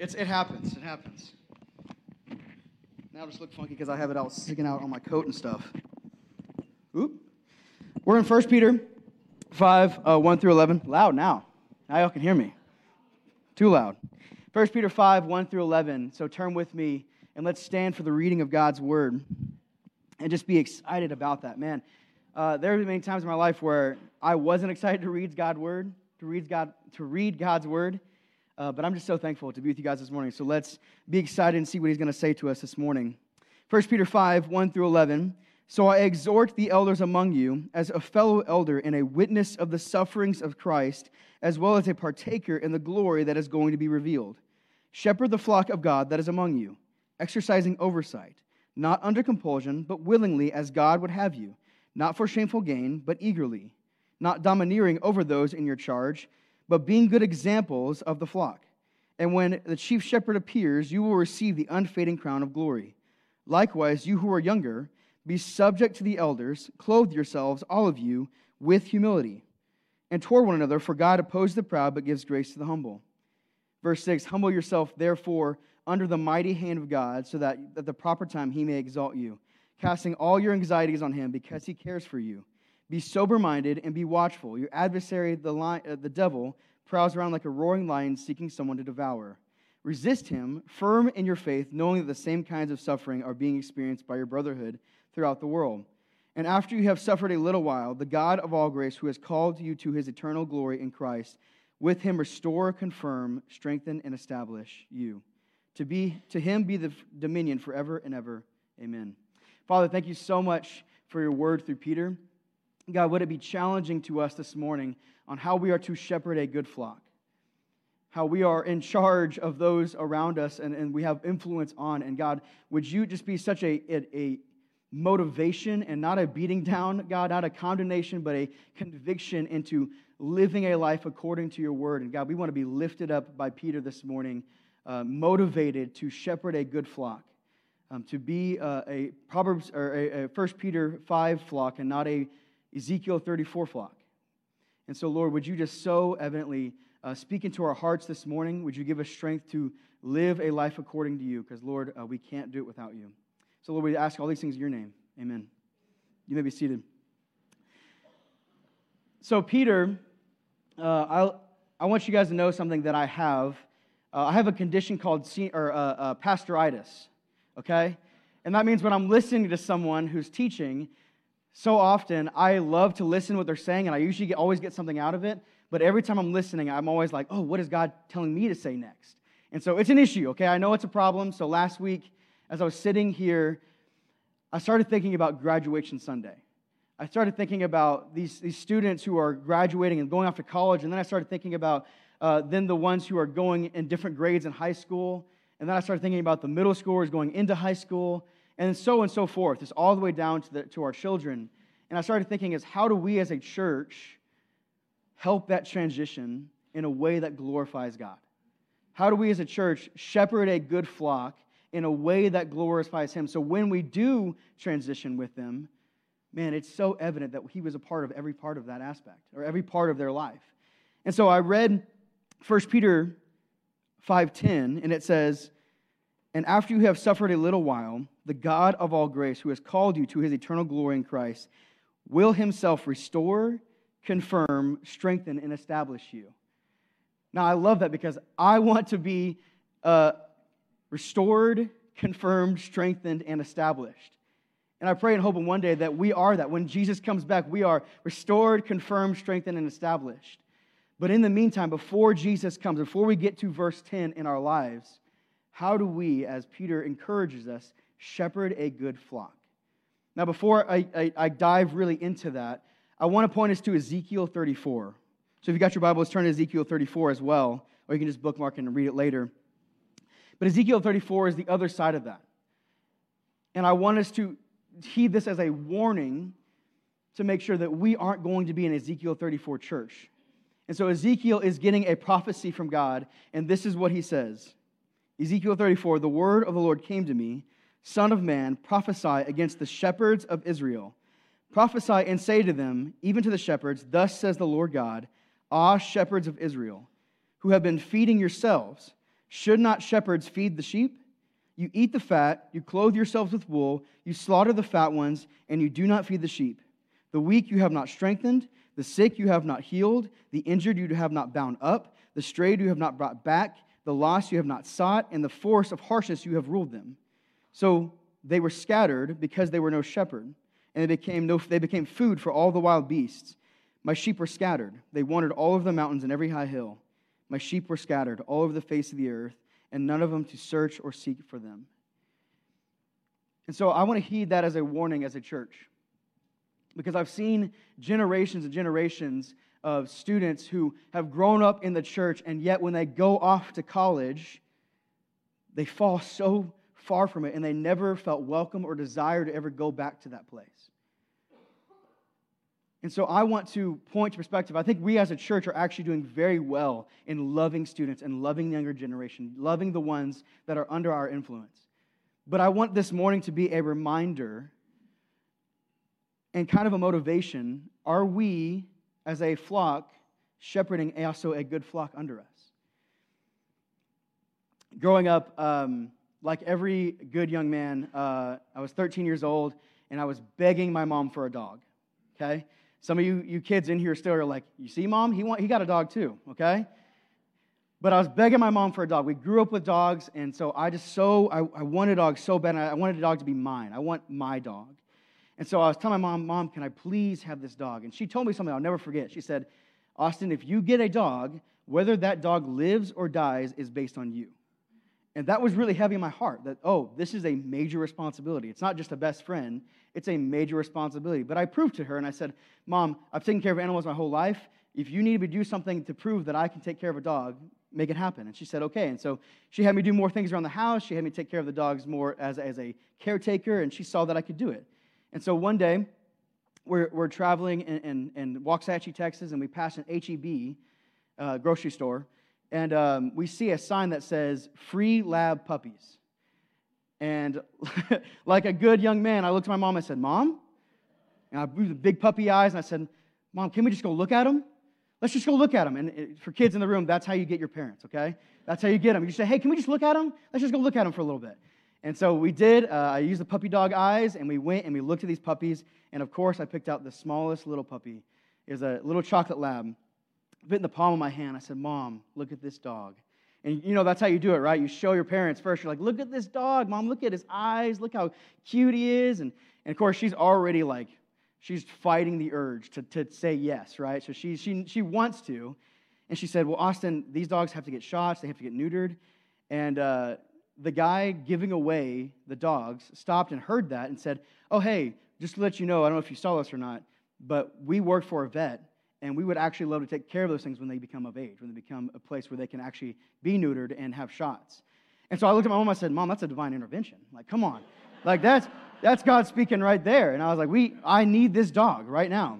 It's, it happens. It happens. Now I just look funky because I have it all sticking out on my coat and stuff. Oop. We're in 1 Peter 5, uh, 1 through 11. Loud now. Now y'all can hear me. Too loud. 1 Peter 5, 1 through 11. So turn with me and let's stand for the reading of God's word and just be excited about that. Man, uh, there have been many times in my life where I wasn't excited to read God's word, to read, God, to read God's word. Uh, but I'm just so thankful to be with you guys this morning. So let's be excited and see what he's going to say to us this morning. 1 Peter 5, 1 through 11. So I exhort the elders among you, as a fellow elder and a witness of the sufferings of Christ, as well as a partaker in the glory that is going to be revealed. Shepherd the flock of God that is among you, exercising oversight, not under compulsion, but willingly as God would have you, not for shameful gain, but eagerly, not domineering over those in your charge but being good examples of the flock. And when the chief shepherd appears, you will receive the unfading crown of glory. Likewise, you who are younger, be subject to the elders, clothe yourselves, all of you, with humility. And toward one another, for God opposes the proud, but gives grace to the humble. Verse 6 Humble yourself, therefore, under the mighty hand of God, so that at the proper time he may exalt you, casting all your anxieties on him, because he cares for you. Be sober minded and be watchful. Your adversary, the, lion, uh, the devil, prowls around like a roaring lion seeking someone to devour. Resist him, firm in your faith, knowing that the same kinds of suffering are being experienced by your brotherhood throughout the world. And after you have suffered a little while, the God of all grace, who has called you to his eternal glory in Christ, with him restore, confirm, strengthen, and establish you. To, be, to him be the dominion forever and ever. Amen. Father, thank you so much for your word through Peter. God, would it be challenging to us this morning on how we are to shepherd a good flock? How we are in charge of those around us and, and we have influence on. And God, would you just be such a, a, a motivation and not a beating down, God, not a condemnation, but a conviction into living a life according to your word. And God, we want to be lifted up by Peter this morning, uh, motivated to shepherd a good flock, um, to be uh, a Proverbs or a, a First Peter five flock, and not a Ezekiel 34 flock. And so, Lord, would you just so evidently uh, speak into our hearts this morning? Would you give us strength to live a life according to you? Because, Lord, uh, we can't do it without you. So, Lord, we ask all these things in your name. Amen. You may be seated. So, Peter, uh, I, I want you guys to know something that I have. Uh, I have a condition called or, uh, uh, pastoritis, okay? And that means when I'm listening to someone who's teaching, so often I love to listen what they're saying, and I usually get, always get something out of it. But every time I'm listening, I'm always like, oh, what is God telling me to say next? And so it's an issue, okay? I know it's a problem. So last week, as I was sitting here, I started thinking about graduation Sunday. I started thinking about these, these students who are graduating and going off to college, and then I started thinking about uh, then the ones who are going in different grades in high school, and then I started thinking about the middle schoolers going into high school, and so and so forth. It's all the way down to, the, to our children. And I started thinking is how do we as a church help that transition in a way that glorifies God? How do we as a church shepherd a good flock in a way that glorifies Him? So when we do transition with them, man, it's so evident that He was a part of every part of that aspect or every part of their life. And so I read 1 Peter 5:10 and it says, "And after you have suffered a little while, the God of all grace, who has called you to his eternal glory in Christ, will himself restore, confirm, strengthen, and establish you. Now, I love that because I want to be uh, restored, confirmed, strengthened, and established. And I pray and hope in one day that we are that. When Jesus comes back, we are restored, confirmed, strengthened, and established. But in the meantime, before Jesus comes, before we get to verse 10 in our lives, how do we, as Peter encourages us, shepherd a good flock. Now, before I, I, I dive really into that, I want to point us to Ezekiel 34. So if you got your Bible, let's turn to Ezekiel 34 as well, or you can just bookmark it and read it later. But Ezekiel 34 is the other side of that. And I want us to heed this as a warning to make sure that we aren't going to be an Ezekiel 34 church. And so Ezekiel is getting a prophecy from God, and this is what he says Ezekiel 34 The word of the Lord came to me Son of man, prophesy against the shepherds of Israel. Prophesy and say to them, even to the shepherds, Thus says the Lord God, Ah, shepherds of Israel, who have been feeding yourselves, Should not shepherds feed the sheep? You eat the fat, you clothe yourselves with wool, you slaughter the fat ones, and you do not feed the sheep. The weak you have not strengthened, the sick you have not healed, the injured you have not bound up, the strayed you have not brought back, the lost you have not sought, and the force of harshness you have ruled them. So they were scattered because they were no shepherd, and they became, no, they became food for all the wild beasts. My sheep were scattered. They wandered all over the mountains and every high hill. My sheep were scattered all over the face of the earth, and none of them to search or seek for them. And so I want to heed that as a warning as a church. Because I've seen generations and generations of students who have grown up in the church, and yet when they go off to college, they fall so far from it and they never felt welcome or desire to ever go back to that place. And so I want to point to perspective. I think we as a church are actually doing very well in loving students and loving the younger generation, loving the ones that are under our influence. But I want this morning to be a reminder and kind of a motivation. Are we, as a flock, shepherding also a good flock under us? Growing up, um, like every good young man, uh, I was 13 years old and I was begging my mom for a dog. Okay? Some of you, you kids in here still are like, you see, mom, he, want, he got a dog too, okay? But I was begging my mom for a dog. We grew up with dogs, and so I just so, I, I wanted a dog so bad. I wanted a dog to be mine. I want my dog. And so I was telling my mom, Mom, can I please have this dog? And she told me something I'll never forget. She said, Austin, if you get a dog, whether that dog lives or dies is based on you. And that was really heavy in my heart that, oh, this is a major responsibility. It's not just a best friend, it's a major responsibility. But I proved to her and I said, Mom, I've taken care of animals my whole life. If you need me to do something to prove that I can take care of a dog, make it happen. And she said, okay. And so she had me do more things around the house. She had me take care of the dogs more as, as a caretaker, and she saw that I could do it. And so one day, we're, we're traveling in, in, in Waxahachie, Texas, and we pass an HEB uh, grocery store and um, we see a sign that says free lab puppies. And like a good young man, I looked at my mom and I said, Mom? And I blew the big puppy eyes and I said, Mom, can we just go look at them? Let's just go look at them. And for kids in the room, that's how you get your parents, okay? That's how you get them. You say, hey, can we just look at them? Let's just go look at them for a little bit. And so we did. Uh, I used the puppy dog eyes, and we went and we looked at these puppies. And of course, I picked out the smallest little puppy. It was a little chocolate lab bit in the palm of my hand. I said, Mom, look at this dog. And you know, that's how you do it, right? You show your parents first. You're like, look at this dog, Mom. Look at his eyes. Look how cute he is. And, and of course, she's already like, she's fighting the urge to, to say yes, right? So she, she, she wants to. And she said, Well, Austin, these dogs have to get shots, they have to get neutered. And uh, the guy giving away the dogs stopped and heard that and said, Oh, hey, just to let you know, I don't know if you saw this or not, but we work for a vet and we would actually love to take care of those things when they become of age, when they become a place where they can actually be neutered and have shots. And so I looked at my mom, and I said, Mom, that's a divine intervention. Like, come on. like, that's, that's God speaking right there. And I was like, we, I need this dog right now.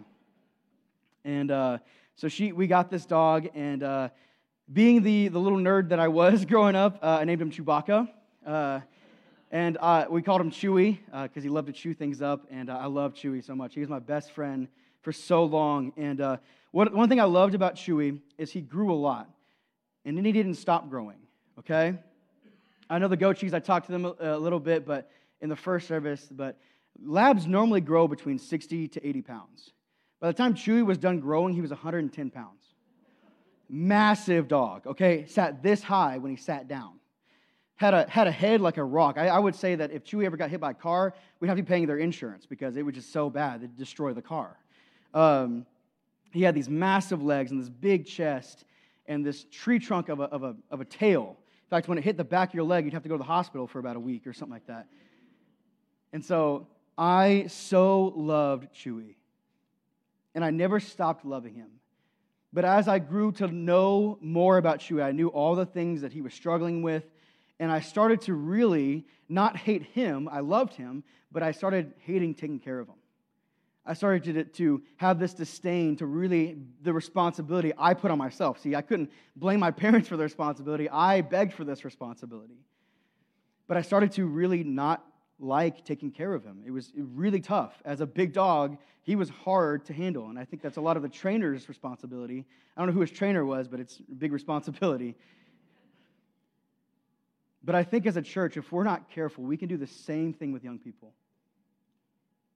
And uh, so she, we got this dog, and uh, being the, the little nerd that I was growing up, uh, I named him Chewbacca. Uh, and uh, we called him Chewy because uh, he loved to chew things up, and I love Chewy so much. He was my best friend for so long. And uh, one, one thing I loved about Chewy is he grew a lot, and then he didn't stop growing, okay? I know the goat cheese, I talked to them a, a little bit, but in the first service, but labs normally grow between 60 to 80 pounds. By the time Chewy was done growing, he was 110 pounds. Massive dog, okay? Sat this high when he sat down. Had a, had a head like a rock. I, I would say that if Chewy ever got hit by a car, we'd have to be paying their insurance because it was just so bad, it'd destroy the car. Um, he had these massive legs and this big chest and this tree trunk of a, of, a, of a tail. In fact, when it hit the back of your leg, you'd have to go to the hospital for about a week or something like that. And so I so loved Chewy. And I never stopped loving him. But as I grew to know more about Chewy, I knew all the things that he was struggling with. And I started to really not hate him. I loved him, but I started hating taking care of him. I started to, to have this disdain to really the responsibility I put on myself. See, I couldn't blame my parents for the responsibility. I begged for this responsibility. But I started to really not like taking care of him. It was really tough. As a big dog, he was hard to handle. And I think that's a lot of the trainer's responsibility. I don't know who his trainer was, but it's a big responsibility. But I think as a church, if we're not careful, we can do the same thing with young people.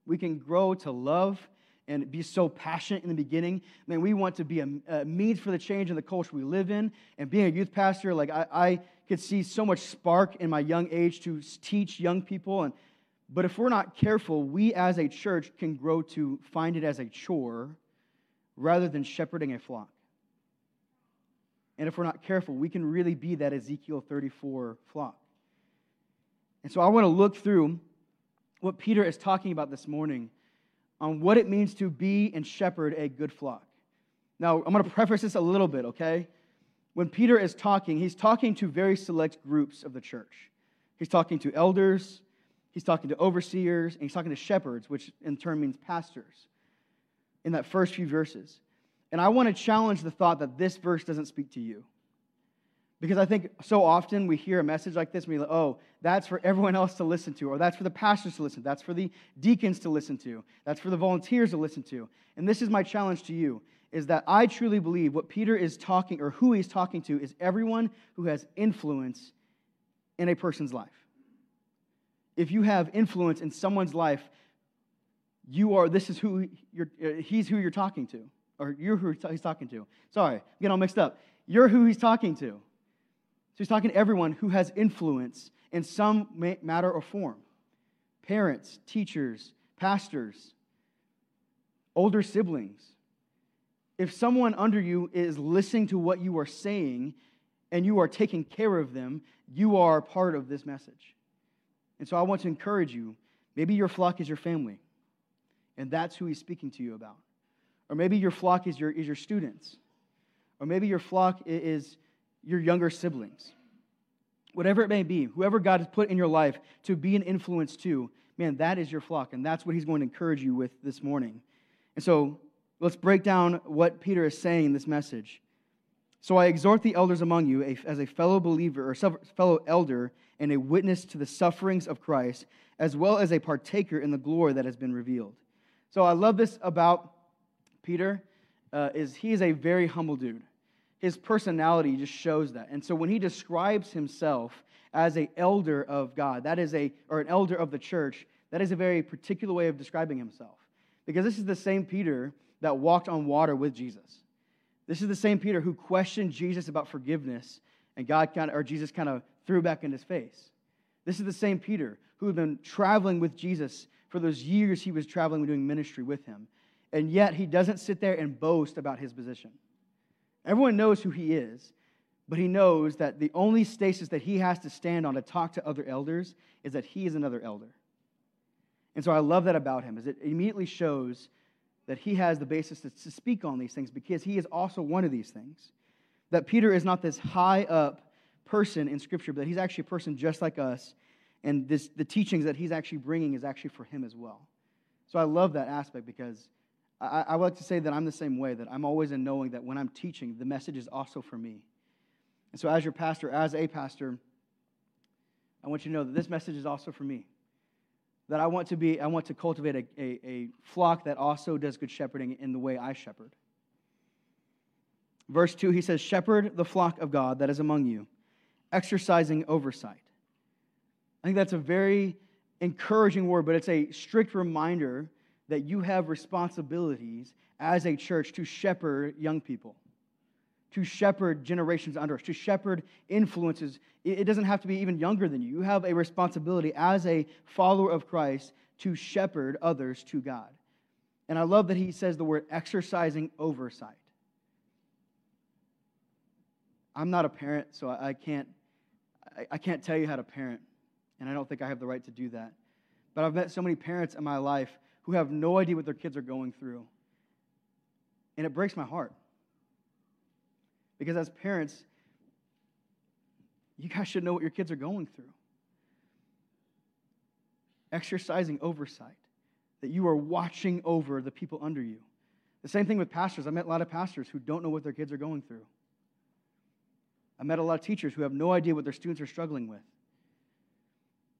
We can grow to love and be so passionate in the beginning. Man, we want to be a, a means for the change in the culture we live in. And being a youth pastor, like I, I could see so much spark in my young age to teach young people. And but if we're not careful, we as a church can grow to find it as a chore rather than shepherding a flock. And if we're not careful, we can really be that Ezekiel 34 flock. And so I want to look through what Peter is talking about this morning on what it means to be and shepherd a good flock. Now, I'm going to preface this a little bit, okay? When Peter is talking, he's talking to very select groups of the church. He's talking to elders, he's talking to overseers, and he's talking to shepherds, which in turn means pastors, in that first few verses. And I want to challenge the thought that this verse doesn't speak to you. Because I think so often we hear a message like this, and we like, oh, that's for everyone else to listen to, or that's for the pastors to listen to, that's for the deacons to listen to, that's for the volunteers to listen to. And this is my challenge to you, is that I truly believe what Peter is talking, or who he's talking to, is everyone who has influence in a person's life. If you have influence in someone's life, you are, this is who you're, he's who you're talking to, or you're who he's talking to. Sorry, I'm getting all mixed up. You're who he's talking to. So he's talking to everyone who has influence in some matter or form parents, teachers, pastors, older siblings. If someone under you is listening to what you are saying and you are taking care of them, you are part of this message. And so I want to encourage you maybe your flock is your family, and that's who he's speaking to you about. Or maybe your flock is your, is your students. Or maybe your flock is your younger siblings. Whatever it may be, whoever God has put in your life to be an influence to, man, that is your flock. And that's what he's going to encourage you with this morning. And so let's break down what Peter is saying in this message. So I exhort the elders among you as a fellow believer or fellow elder and a witness to the sufferings of Christ, as well as a partaker in the glory that has been revealed. So I love this about Peter uh, is he is a very humble dude his personality just shows that. And so when he describes himself as a elder of God, that is a or an elder of the church, that is a very particular way of describing himself. Because this is the same Peter that walked on water with Jesus. This is the same Peter who questioned Jesus about forgiveness and God kind of or Jesus kind of threw back in his face. This is the same Peter who had been traveling with Jesus for those years he was traveling and doing ministry with him. And yet he doesn't sit there and boast about his position. Everyone knows who he is, but he knows that the only stasis that he has to stand on to talk to other elders is that he is another elder. And so I love that about him, is it immediately shows that he has the basis to, to speak on these things because he is also one of these things. That Peter is not this high up person in Scripture, but he's actually a person just like us. And this, the teachings that he's actually bringing is actually for him as well. So I love that aspect because I, I would like to say that I'm the same way, that I'm always in knowing that when I'm teaching, the message is also for me. And so, as your pastor, as a pastor, I want you to know that this message is also for me. That I want to be, I want to cultivate a, a, a flock that also does good shepherding in the way I shepherd. Verse 2, he says, Shepherd the flock of God that is among you, exercising oversight. I think that's a very encouraging word, but it's a strict reminder that you have responsibilities as a church to shepherd young people, to shepherd generations under us, to shepherd influences. It doesn't have to be even younger than you. You have a responsibility as a follower of Christ to shepherd others to God. And I love that he says the word exercising oversight. I'm not a parent, so I can't, I can't tell you how to parent, and I don't think I have the right to do that. But I've met so many parents in my life who have no idea what their kids are going through. And it breaks my heart. Because as parents, you guys should know what your kids are going through. Exercising oversight, that you are watching over the people under you. The same thing with pastors. I met a lot of pastors who don't know what their kids are going through. I met a lot of teachers who have no idea what their students are struggling with.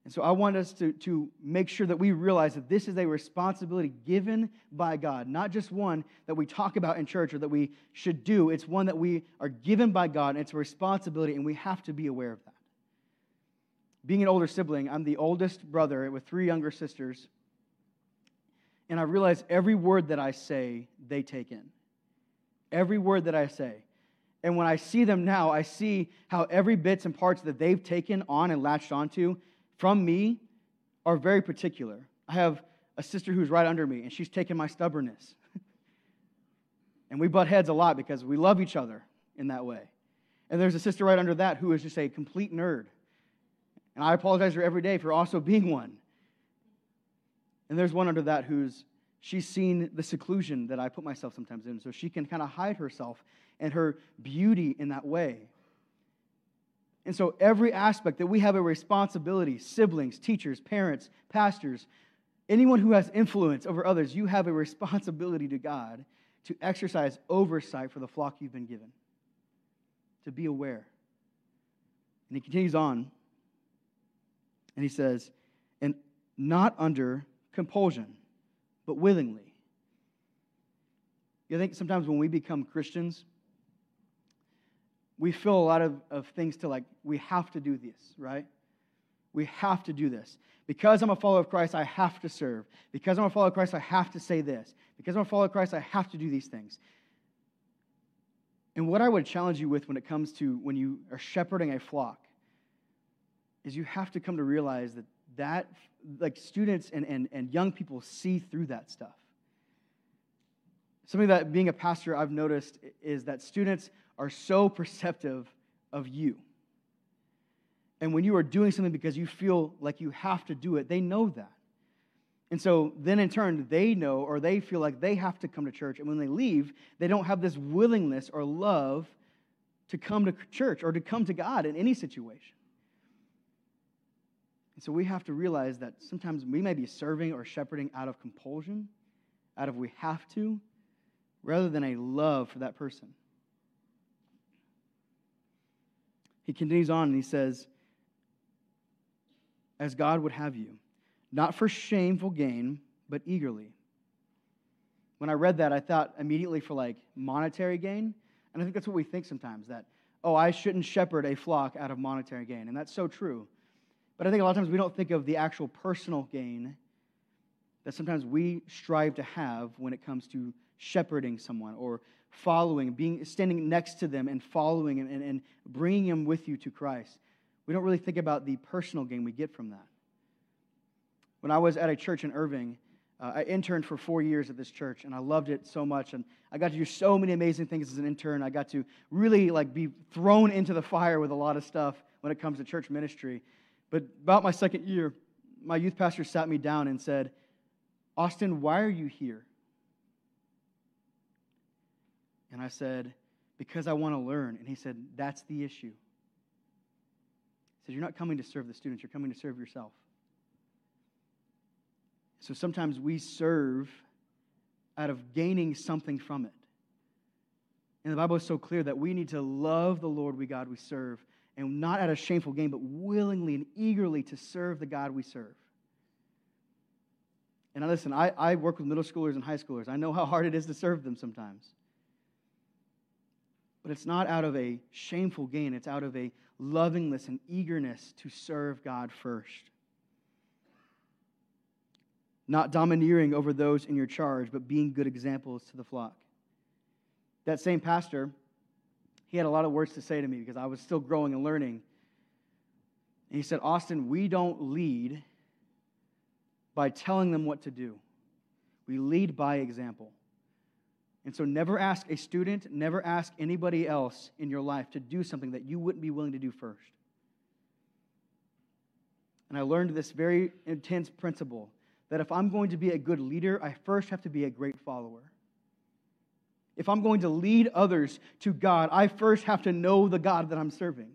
And so I want us to, to make sure that we realize that this is a responsibility given by God, not just one that we talk about in church or that we should do. It's one that we are given by God, and it's a responsibility, and we have to be aware of that. being an older sibling, I'm the oldest brother with three younger sisters. And I realize every word that I say, they take in. Every word that I say. And when I see them now, I see how every bits and parts that they've taken on and latched onto from me are very particular. I have a sister who's right under me, and she's taken my stubbornness. and we butt heads a lot because we love each other in that way. And there's a sister right under that who is just a complete nerd. And I apologize to her every day for also being one. And there's one under that who's she's seen the seclusion that I put myself sometimes in, so she can kind of hide herself and her beauty in that way. And so, every aspect that we have a responsibility siblings, teachers, parents, pastors, anyone who has influence over others, you have a responsibility to God to exercise oversight for the flock you've been given, to be aware. And he continues on, and he says, and not under compulsion, but willingly. You think sometimes when we become Christians, we feel a lot of, of things to like, we have to do this, right? We have to do this. Because I'm a follower of Christ, I have to serve. Because I'm a follower of Christ, I have to say this. Because I'm a follower of Christ, I have to do these things. And what I would challenge you with when it comes to when you are shepherding a flock is you have to come to realize that that like students and, and, and young people see through that stuff. Something that being a pastor I've noticed is that students are so perceptive of you. And when you are doing something because you feel like you have to do it, they know that. And so then in turn, they know or they feel like they have to come to church. And when they leave, they don't have this willingness or love to come to church or to come to God in any situation. And so we have to realize that sometimes we may be serving or shepherding out of compulsion, out of we have to, rather than a love for that person. He continues on and he says, As God would have you, not for shameful gain, but eagerly. When I read that, I thought immediately for like monetary gain. And I think that's what we think sometimes that, oh, I shouldn't shepherd a flock out of monetary gain. And that's so true. But I think a lot of times we don't think of the actual personal gain that sometimes we strive to have when it comes to shepherding someone or following, being standing next to them and following and, and, and bringing them with you to Christ. We don't really think about the personal gain we get from that. When I was at a church in Irving, uh, I interned for four years at this church, and I loved it so much. And I got to do so many amazing things as an intern. I got to really like be thrown into the fire with a lot of stuff when it comes to church ministry. But about my second year, my youth pastor sat me down and said, Austin, why are you here? And I said, Because I want to learn. And he said, That's the issue. He said, You're not coming to serve the students, you're coming to serve yourself. So sometimes we serve out of gaining something from it. And the Bible is so clear that we need to love the Lord we God we serve and not out of shameful gain, but willingly and eagerly to serve the God we serve. And I listen, I, I work with middle schoolers and high schoolers. I know how hard it is to serve them sometimes. But it's not out of a shameful gain, it's out of a lovingness and eagerness to serve God first. Not domineering over those in your charge, but being good examples to the flock. That same pastor he had a lot of words to say to me because I was still growing and learning. And he said, Austin, we don't lead by telling them what to do, we lead by example. And so never ask a student, never ask anybody else in your life to do something that you wouldn't be willing to do first. And I learned this very intense principle that if I'm going to be a good leader, I first have to be a great follower. If I'm going to lead others to God, I first have to know the God that I'm serving.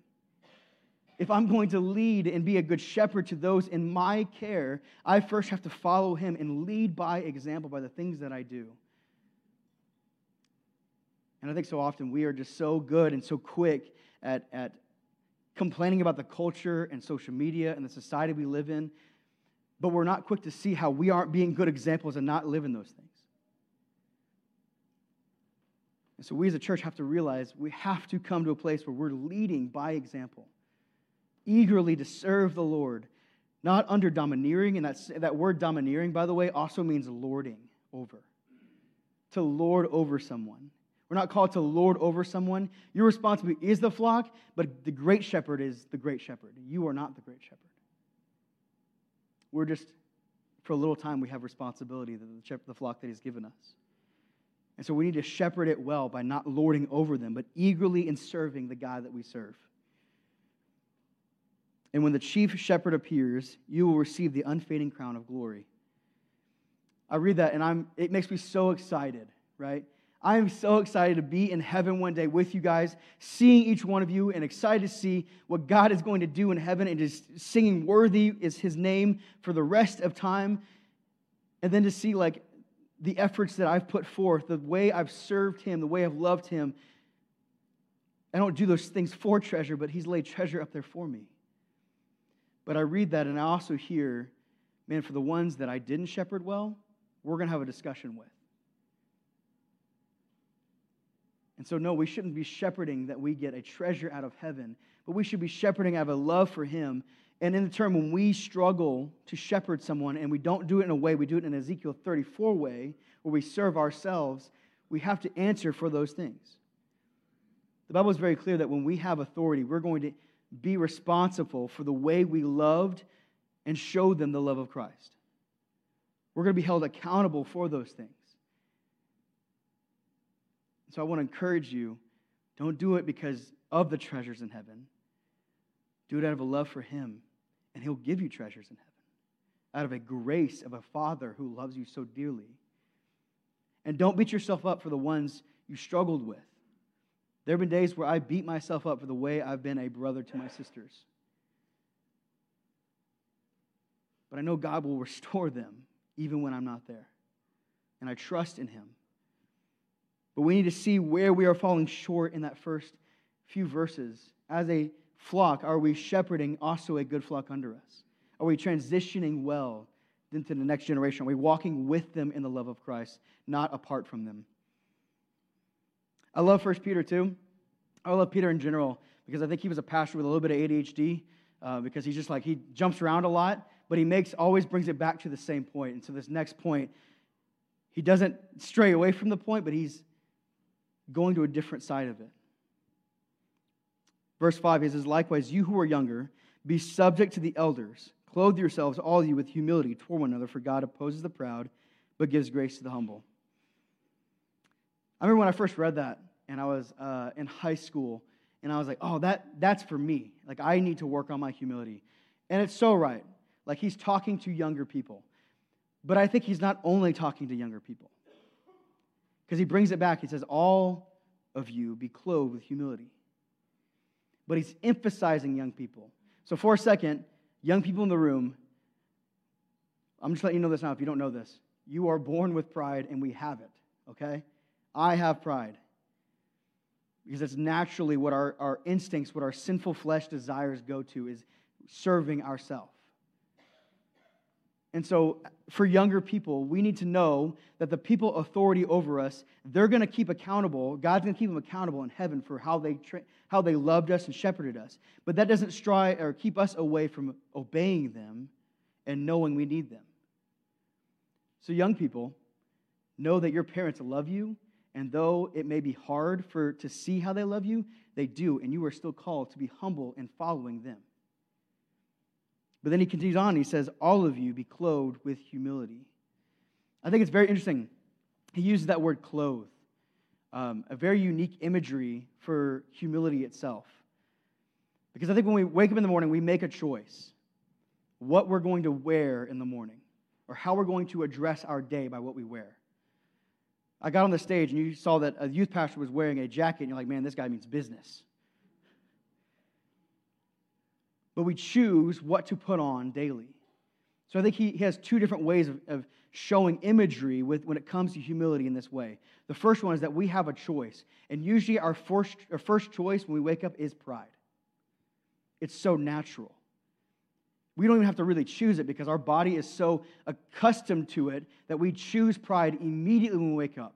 If I'm going to lead and be a good shepherd to those in my care, I first have to follow him and lead by example by the things that I do. And I think so often we are just so good and so quick at, at complaining about the culture and social media and the society we live in, but we're not quick to see how we aren't being good examples and not living those things. And so we as a church have to realize we have to come to a place where we're leading by example. eagerly to serve the Lord, not under domineering. And that's, that word domineering, by the way, also means lording over. To lord over someone. We're not called to lord over someone. Your responsibility is the flock, but the great shepherd is the great shepherd. You are not the great shepherd. We're just, for a little time, we have responsibility, the, the flock that he's given us. And so we need to shepherd it well by not lording over them, but eagerly in serving the God that we serve. And when the chief shepherd appears, you will receive the unfading crown of glory. I read that and I'm, it makes me so excited, right? I am so excited to be in heaven one day with you guys, seeing each one of you, and excited to see what God is going to do in heaven and just singing worthy is his name for the rest of time. And then to see like the efforts that I've put forth, the way I've served him, the way I've loved him. I don't do those things for treasure, but he's laid treasure up there for me. But I read that and I also hear, man, for the ones that I didn't shepherd well, we're going to have a discussion with. And so, no, we shouldn't be shepherding that we get a treasure out of heaven, but we should be shepherding out of a love for Him. And in the term, when we struggle to shepherd someone and we don't do it in a way, we do it in Ezekiel 34 way, where we serve ourselves, we have to answer for those things. The Bible is very clear that when we have authority, we're going to be responsible for the way we loved and showed them the love of Christ. We're going to be held accountable for those things. So I want to encourage you don't do it because of the treasures in heaven. Do it out of a love for Him, and He'll give you treasures in heaven. Out of a grace of a Father who loves you so dearly. And don't beat yourself up for the ones you struggled with. There have been days where I beat myself up for the way I've been a brother to my sisters. But I know God will restore them even when I'm not there. And I trust in Him. But we need to see where we are falling short in that first few verses. As a flock, are we shepherding also a good flock under us? Are we transitioning well into the next generation? Are we walking with them in the love of Christ, not apart from them? I love First Peter too. I love Peter in general because I think he was a pastor with a little bit of ADHD uh, because he's just like he jumps around a lot, but he makes always brings it back to the same point. And so this next point, he doesn't stray away from the point, but he's going to a different side of it. Verse 5 he says, Likewise, you who are younger, be subject to the elders. Clothe yourselves, all of you, with humility toward one another, for God opposes the proud, but gives grace to the humble. I remember when I first read that, and I was uh, in high school, and I was like, oh, that, that's for me. Like, I need to work on my humility. And it's so right. Like, he's talking to younger people. But I think he's not only talking to younger people. Because he brings it back. He says, All of you be clothed with humility. But he's emphasizing young people. So, for a second, young people in the room, I'm just letting you know this now if you don't know this. You are born with pride, and we have it, okay? I have pride. Because it's naturally what our, our instincts, what our sinful flesh desires go to, is serving ourselves. And so, for younger people, we need to know that the people authority over us, they're going to keep accountable. God's going to keep them accountable in heaven for how they, tra- how they loved us and shepherded us. But that doesn't strive or keep us away from obeying them and knowing we need them. So, young people, know that your parents love you, and though it may be hard for to see how they love you, they do, and you are still called to be humble in following them. But then he continues on. He says, All of you be clothed with humility. I think it's very interesting. He uses that word clothe, um, a very unique imagery for humility itself. Because I think when we wake up in the morning, we make a choice what we're going to wear in the morning or how we're going to address our day by what we wear. I got on the stage and you saw that a youth pastor was wearing a jacket, and you're like, man, this guy means business but we choose what to put on daily. So I think he, he has two different ways of, of showing imagery with, when it comes to humility in this way. The first one is that we have a choice. And usually our first, our first choice when we wake up is pride. It's so natural. We don't even have to really choose it because our body is so accustomed to it that we choose pride immediately when we wake up.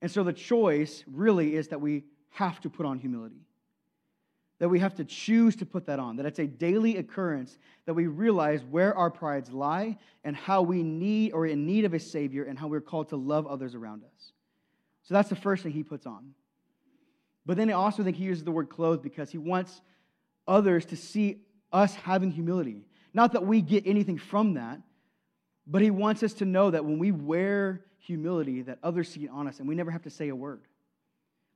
And so the choice really is that we have to put on humility that we have to choose to put that on, that it's a daily occurrence that we realize where our prides lie and how we need or in need of a Savior and how we're called to love others around us. So that's the first thing he puts on. But then I also think he uses the word clothed because he wants others to see us having humility. Not that we get anything from that, but he wants us to know that when we wear humility, that others see it on us and we never have to say a word.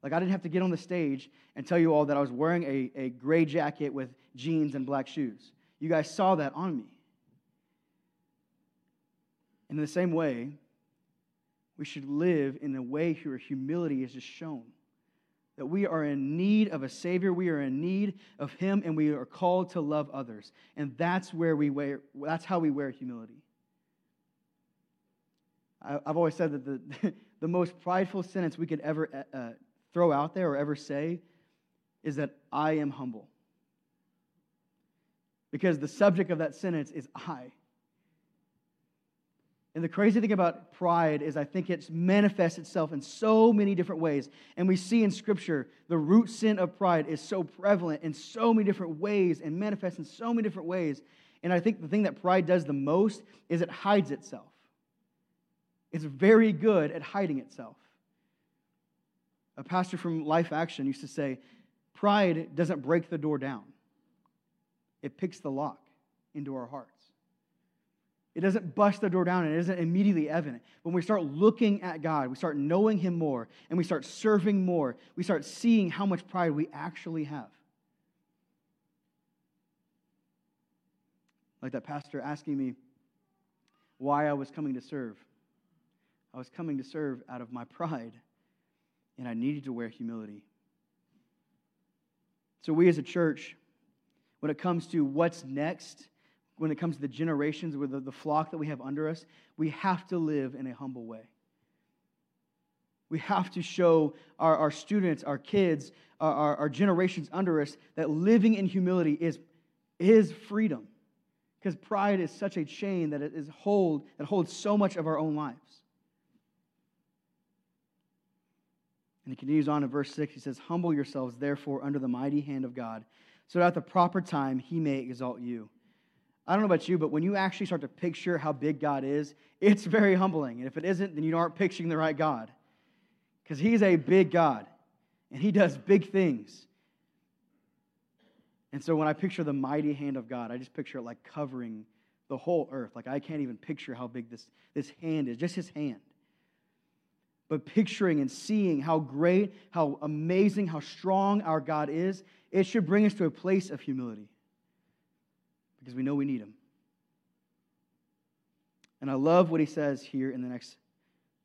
Like, I didn't have to get on the stage and tell you all that I was wearing a, a gray jacket with jeans and black shoes. You guys saw that on me. And in the same way, we should live in a way where humility is just shown. That we are in need of a Savior, we are in need of Him, and we are called to love others. And that's where we wear, that's how we wear humility. I, have always said that the, the most prideful sentence we could ever uh, throw out there or ever say is that I am humble. Because the subject of that sentence is I. And the crazy thing about pride is I think it manifests itself in so many different ways. And we see in Scripture the root sin of pride is so prevalent in so many different ways and manifests in so many different ways. And I think the thing that pride does the most is it hides itself. It's very good at hiding itself. A pastor from Life Action used to say, Pride doesn't break the door down, it picks the lock into our hearts. It doesn't bust the door down and it isn't immediately evident. When we start looking at God, we start knowing Him more, and we start serving more, we start seeing how much pride we actually have. Like that pastor asking me why I was coming to serve. I was coming to serve out of my pride and I needed to wear humility. So, we as a church, when it comes to what's next, when it comes to the generations with the, flock that we have under us, we have to live in a humble way. We have to show our, our students, our kids, our, our, our generations under us that living in humility is, is freedom. Because pride is such a chain that it is hold, that holds so much of our own lives. And he continues on in verse 6. He says, Humble yourselves, therefore, under the mighty hand of God, so that at the proper time he may exalt you. I don't know about you, but when you actually start to picture how big God is, it's very humbling. And if it isn't, then you aren't picturing the right God. Because he's a big God, and he does big things. And so when I picture the mighty hand of God, I just picture it like covering the whole earth. Like I can't even picture how big this, this hand is, just his hand but picturing and seeing how great, how amazing, how strong our God is, it should bring us to a place of humility because we know we need Him. And I love what he says here in the next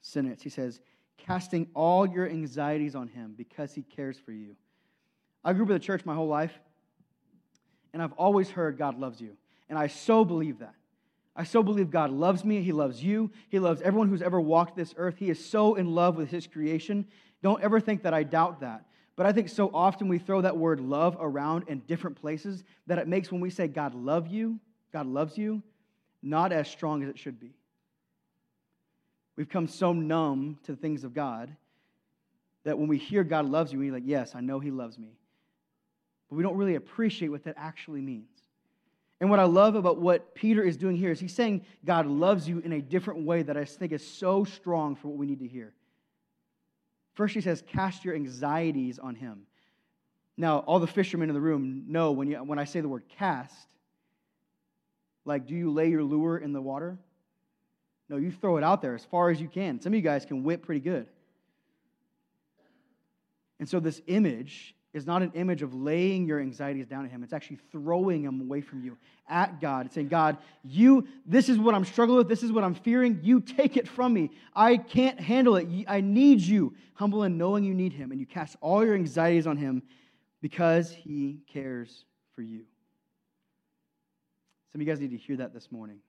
sentence. He says, casting all your anxieties on Him because He cares for you. I grew up in the church my whole life, and I've always heard God loves you. And I so believe that. I so believe God loves me. He loves you. He loves everyone who's ever walked this earth. He is so in love with His creation. Don't ever think that I doubt that. But I think so often we throw that word love around in different places that it makes when we say God love you, God loves you, not as strong as it should be. We've come so numb to the things of God that when we hear God loves you, we're like, yes, I know He loves me. But we don't really appreciate what that actually means. And what I love about what Peter is doing here is he's saying God loves you in a different way that I think is so strong for what we need to hear. First, he says, cast your anxieties on him. Now, all the fishermen in the room know when, you, when I say the word cast, like, do you lay your lure in the water? No, you throw it out there as far as you can. Some of you guys can whip pretty good. And so, this image is not an image of laying your anxieties down at him. It's actually throwing them away from you at God. It's saying, God, you, this is what I'm struggling with. This is what I'm fearing. You take it from me. I can't handle it. I need you. Humble and knowing you need him. And you cast all your anxieties on him because he cares for you. Some of you guys need to hear that this morning.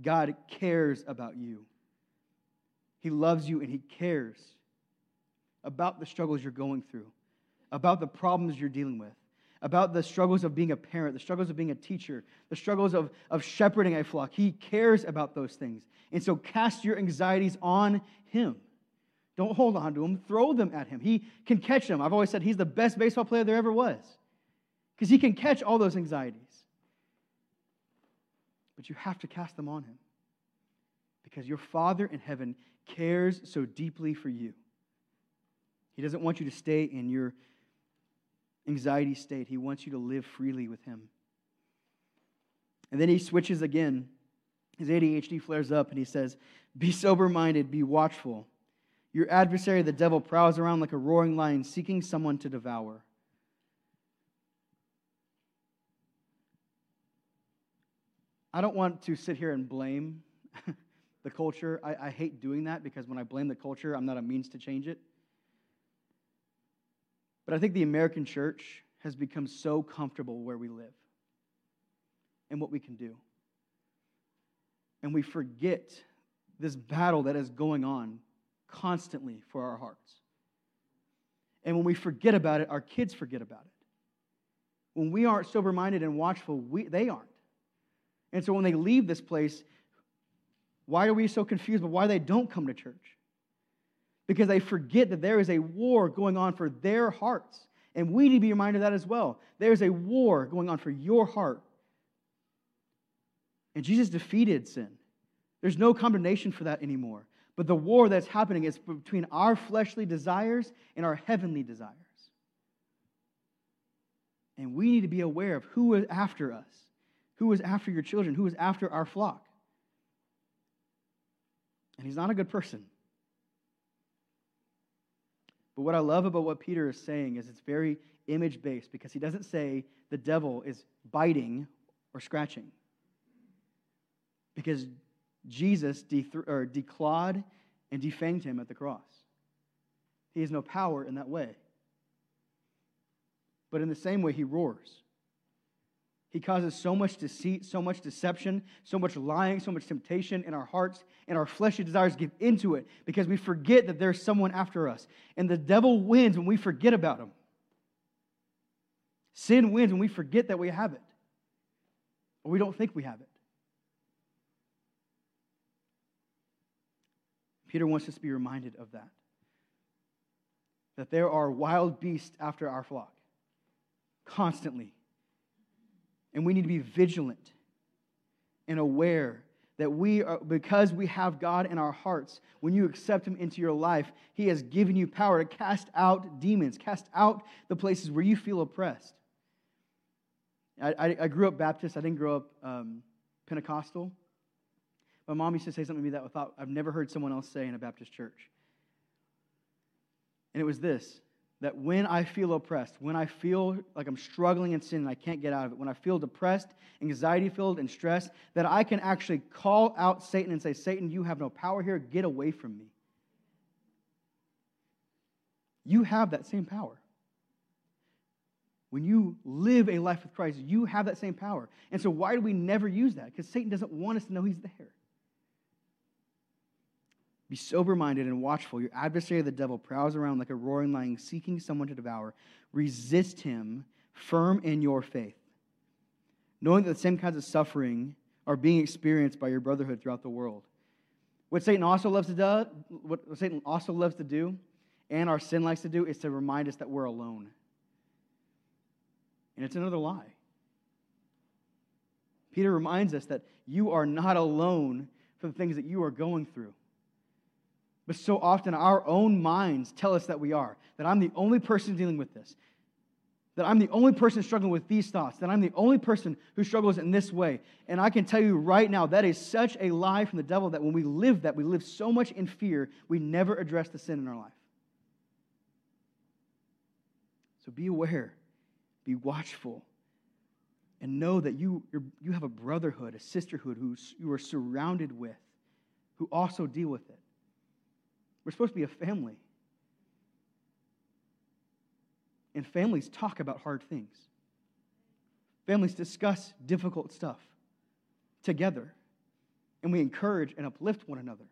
God cares about you. He loves you and he cares about the struggles you're going through about the problems you're dealing with, about the struggles of being a parent, the struggles of being a teacher, the struggles of, of shepherding a flock. He cares about those things. And so cast your anxieties on Him. Don't hold on to them, throw them at Him. He can catch them. I've always said He's the best baseball player there ever was. because he can catch all those anxieties. But you have to cast them on him because your Father in heaven cares so deeply for you. He doesn't want you to stay in your anxiety state, He wants you to live freely with Him. And then he switches again. His ADHD flares up and he says, Be sober minded, be watchful. Your adversary, the devil, prowls around like a roaring lion, seeking someone to devour. I don't want to sit here and blame the culture. I, I, hate doing that because when I blame the culture, I'm not a means to change it. But I think the American church has become so comfortable where we live and what we can do. And we forget this battle that is going on constantly for our hearts. And when we forget about it, our kids forget about it. When we aren't sober minded and watchful, we, they aren't. And so when they leave this place, why are we so confused about why they don't come to church? Because they forget that there is a war going on for their hearts. And we need to be reminded of that as well. There's a war going on for your heart. And Jesus defeated sin. There's no condemnation for that anymore. But the war that's happening is between our fleshly desires and our heavenly desires. And we need to be aware of who is after us, who is after your children, who is after our flock. And he's not a good person. But what I love about what Peter is saying is it's very image based because he doesn't say the devil is biting or scratching. Because Jesus deth- or declawed and defanged him at the cross. He has no power in that way. But in the same way, he roars. He causes so much deceit, so much deception, so much lying, so much temptation in our hearts, and our fleshly desires give into it because we forget that there's someone after us. And the devil wins when we forget about him. Sin wins when we forget that we have it, or we don't think we have it. Peter wants us to be reminded of that. That there are wild beasts after our flock constantly and we need to be vigilant and aware that we are, because we have God in our hearts, when you accept Him into your life, He has given you power to cast out demons, cast out the places where you feel oppressed. I, I, I grew up Baptist, I didn't grow up um, Pentecostal. My mom used to say something to me that I thought I've never heard someone else say in a Baptist church. And it was this that when I feel oppressed, when I feel like I'm struggling in sin and I can't get out of it, when I feel depressed, anxiety filled, and stressed, that I can actually call out Satan and say, Satan, you have no power here. Get away from me. You have that same power. When you live a life with Christ, you have that same power. And so, why do we never use that? Because Satan doesn't want us to know he's there. Be sober minded and watchful. Your adversary, the devil, prowls around like a roaring lion, seeking someone to devour. Resist him, firm in your faith, knowing that the same kinds of suffering are being experienced by your brotherhood throughout the world. What Satan also loves to do, what Satan also loves to do, and our sin likes to do, is to remind us that we're alone. And it's another lie. Peter reminds us that you are not alone for the things that you are going through. But so often our own minds tell us that we are, that I'm the only person dealing with this, that I'm the only person struggling with these thoughts, that I'm the only person who struggles in this way. And I can tell you right now, that is such a lie from the devil that when we live that, we live so much in fear, we never address the sin in our life. So be aware, be watchful, and know that you, you have a brotherhood, a sisterhood who you are surrounded with, who also deal with it. We're supposed to be a family. And families talk about hard things. Families discuss difficult stuff together. And we encourage and uplift one another.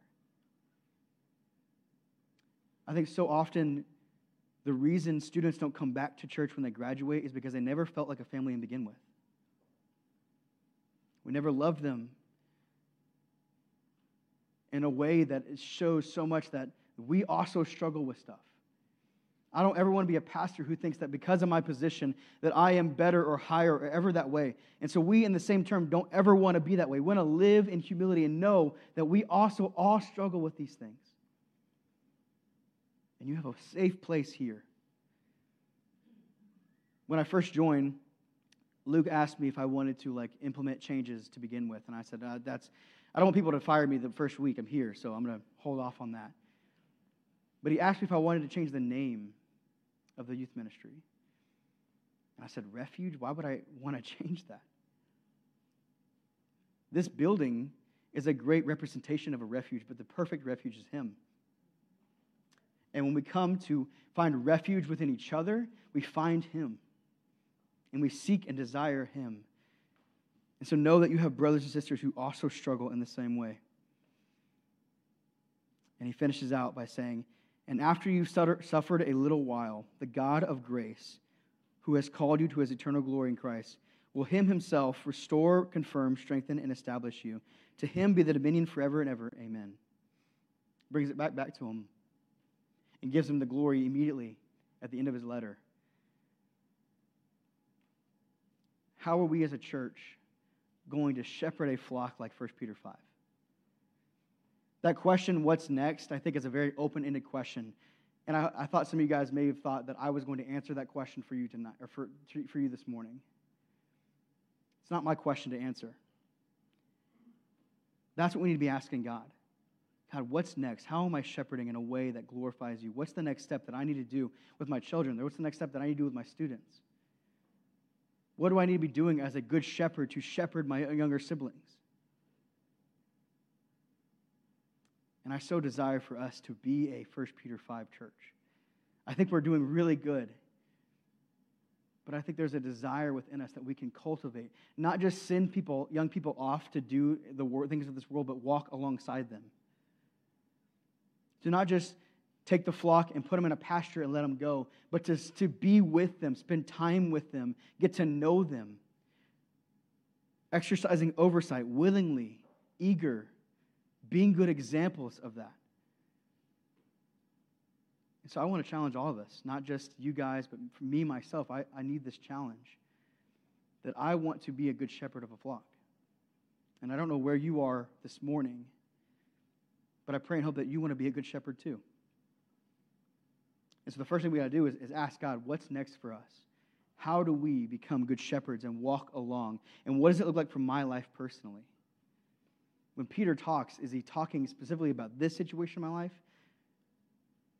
I think so often the reason students don't come back to church when they graduate is because they never felt like a family to begin with. We never loved them in a way that shows so much that we also struggle with stuff. I don't ever want to be a pastor who thinks that because of my position that I am better or higher or ever that way. And so we in the same term don't ever want to be that way. We want to live in humility and know that we also all struggle with these things. And you have a safe place here. When I first joined, Luke asked me if I wanted to like implement changes to begin with, and I said uh, that's I don't want people to fire me the first week I'm here, so I'm going to hold off on that. But he asked me if I wanted to change the name of the youth ministry. And I said, Refuge? Why would I want to change that? This building is a great representation of a refuge, but the perfect refuge is Him. And when we come to find refuge within each other, we find Him. And we seek and desire Him. And so know that you have brothers and sisters who also struggle in the same way. And he finishes out by saying, And after you've suffered a little while, the God of grace, who has called you to his eternal glory in Christ, will him himself restore, confirm, strengthen, and establish you. To him be the dominion forever and ever. Amen. Brings it back, back to him and gives him the glory immediately at the end of his letter. How are we as a church going to shepherd a flock like 1 Peter 5? That question, what's next, I think is a very open ended question. And I, I, thought some of you guys may have thought that I was going to answer that question for you tonight, or for, for you this morning. It's not my question to answer. That's what we need to be asking God. God, what's next? How am I shepherding in a way that glorifies you? What's the next step that I need to do with my children? What's the next step that I need to do with my students? What do I need to be doing as a good shepherd to shepherd my younger siblings? And I so desire for us to be a 1 Peter 5 church. I think we're doing really good. But I think there's a desire within us that we can cultivate, not just send people, young people off to do the things of this world, but walk alongside them. To not just take the flock and put them in a pasture and let them go, but to, to be with them, spend time with them, get to know them, exercising oversight willingly, eager, being good examples of that. And so I want to challenge all of us, not just you guys, but for me, myself. I, I need this challenge that I want to be a good shepherd of a flock. And I don't know where you are this morning, but I pray and hope that you want to be a good shepherd too. And so the first thing we got to do is, is ask God, what's next for us? How do we become good shepherds and walk along? And what does it look like for my life personally? When Peter talks, is he talking specifically about this situation in my life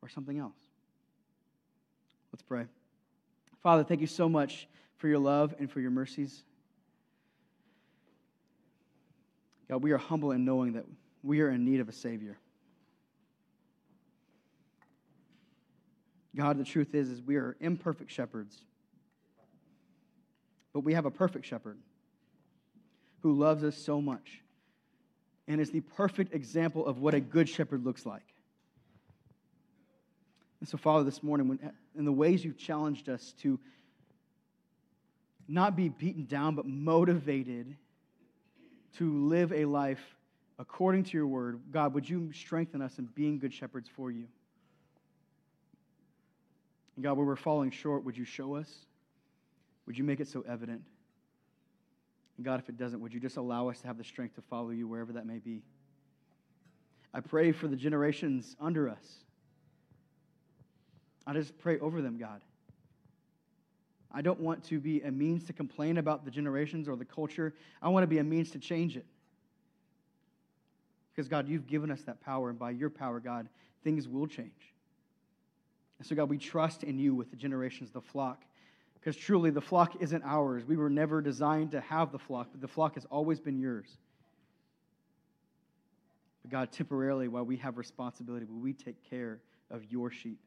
or something else? Let's pray. Father, thank you so much for your love and for your mercies. God, we are humble in knowing that we are in need of a Savior. God, the truth is, is we are imperfect shepherds. But we have a perfect shepherd who loves us so much and is the perfect example of what a good shepherd looks like. And so, Father, this morning, when, in the ways you've challenged us to not be beaten down, but motivated to live a life according to your word, God, would you strengthen us in being good shepherds for you? And God, where we're falling short, would you show us? Would you make it so evident? And God, if it doesn't, would you just allow us to have the strength to follow you wherever that may be? I pray for the generations under us. I just pray over them, God. I don't want to be a means to complain about the generations or the culture. I want to be a means to change it. Because, God, you've given us that power, and by your power, God, things will change. And so, God, we trust in you with the generations, the flock. Because truly, the flock isn't ours. We were never designed to have the flock, but the flock has always been yours. But God, temporarily, while we have responsibility, will we take care of your sheep?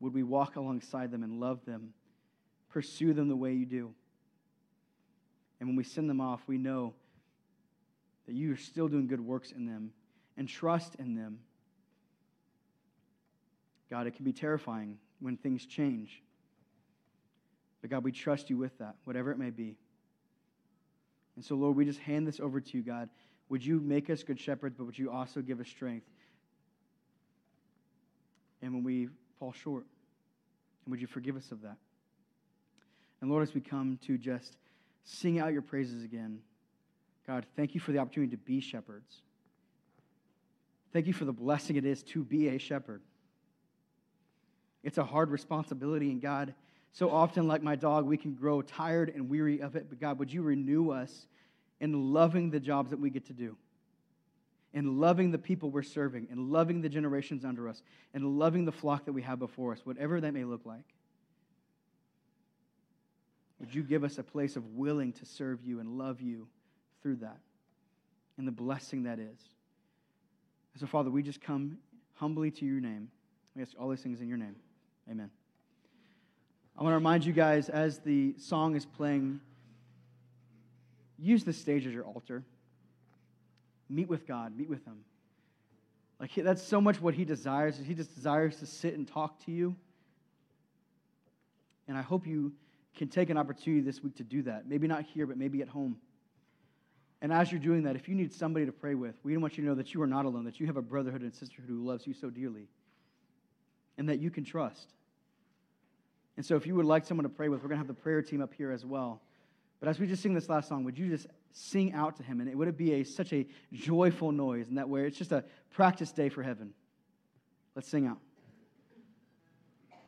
Would we walk alongside them and love them, pursue them the way you do? And when we send them off, we know that you are still doing good works in them and trust in them God, it can be terrifying when things change. But God, we trust you with that, whatever it may be. And so, Lord, we just hand this over to you, God. Would you make us good shepherds, but would you also give us strength? And when we fall short. And would you forgive us of that? And Lord, as we come to just sing out your praises again, God, thank you for the opportunity to be shepherds. Thank you for the blessing it is to be a shepherd. It's a hard responsibility, and God, so often, like my dog, we can grow tired and weary of it. But God, would you renew us in loving the jobs that we get to do, in loving the people we're serving, in loving the generations under us, and loving the flock that we have before us, whatever that may look like? Would you give us a place of willing to serve you and love you through that and the blessing that is? So, Father, we just come humbly to your name. We ask all these things in your name. Amen. I want to remind you guys as the song is playing, use the stage as your altar. Meet with God, meet with Him. Like, that's so much what He desires. He just desires to sit and talk to you. And I hope you can take an opportunity this week to do that. Maybe not here, but maybe at home. And as you're doing that, if you need somebody to pray with, we want you to know that you are not alone, that you have a brotherhood and sisterhood who loves you so dearly, and that you can trust. And so, if you would like someone to pray with, we're going to have the prayer team up here as well. But as we just sing this last song, would you just sing out to him? And it would it be a, such a joyful noise in that way? It's just a practice day for heaven. Let's sing out.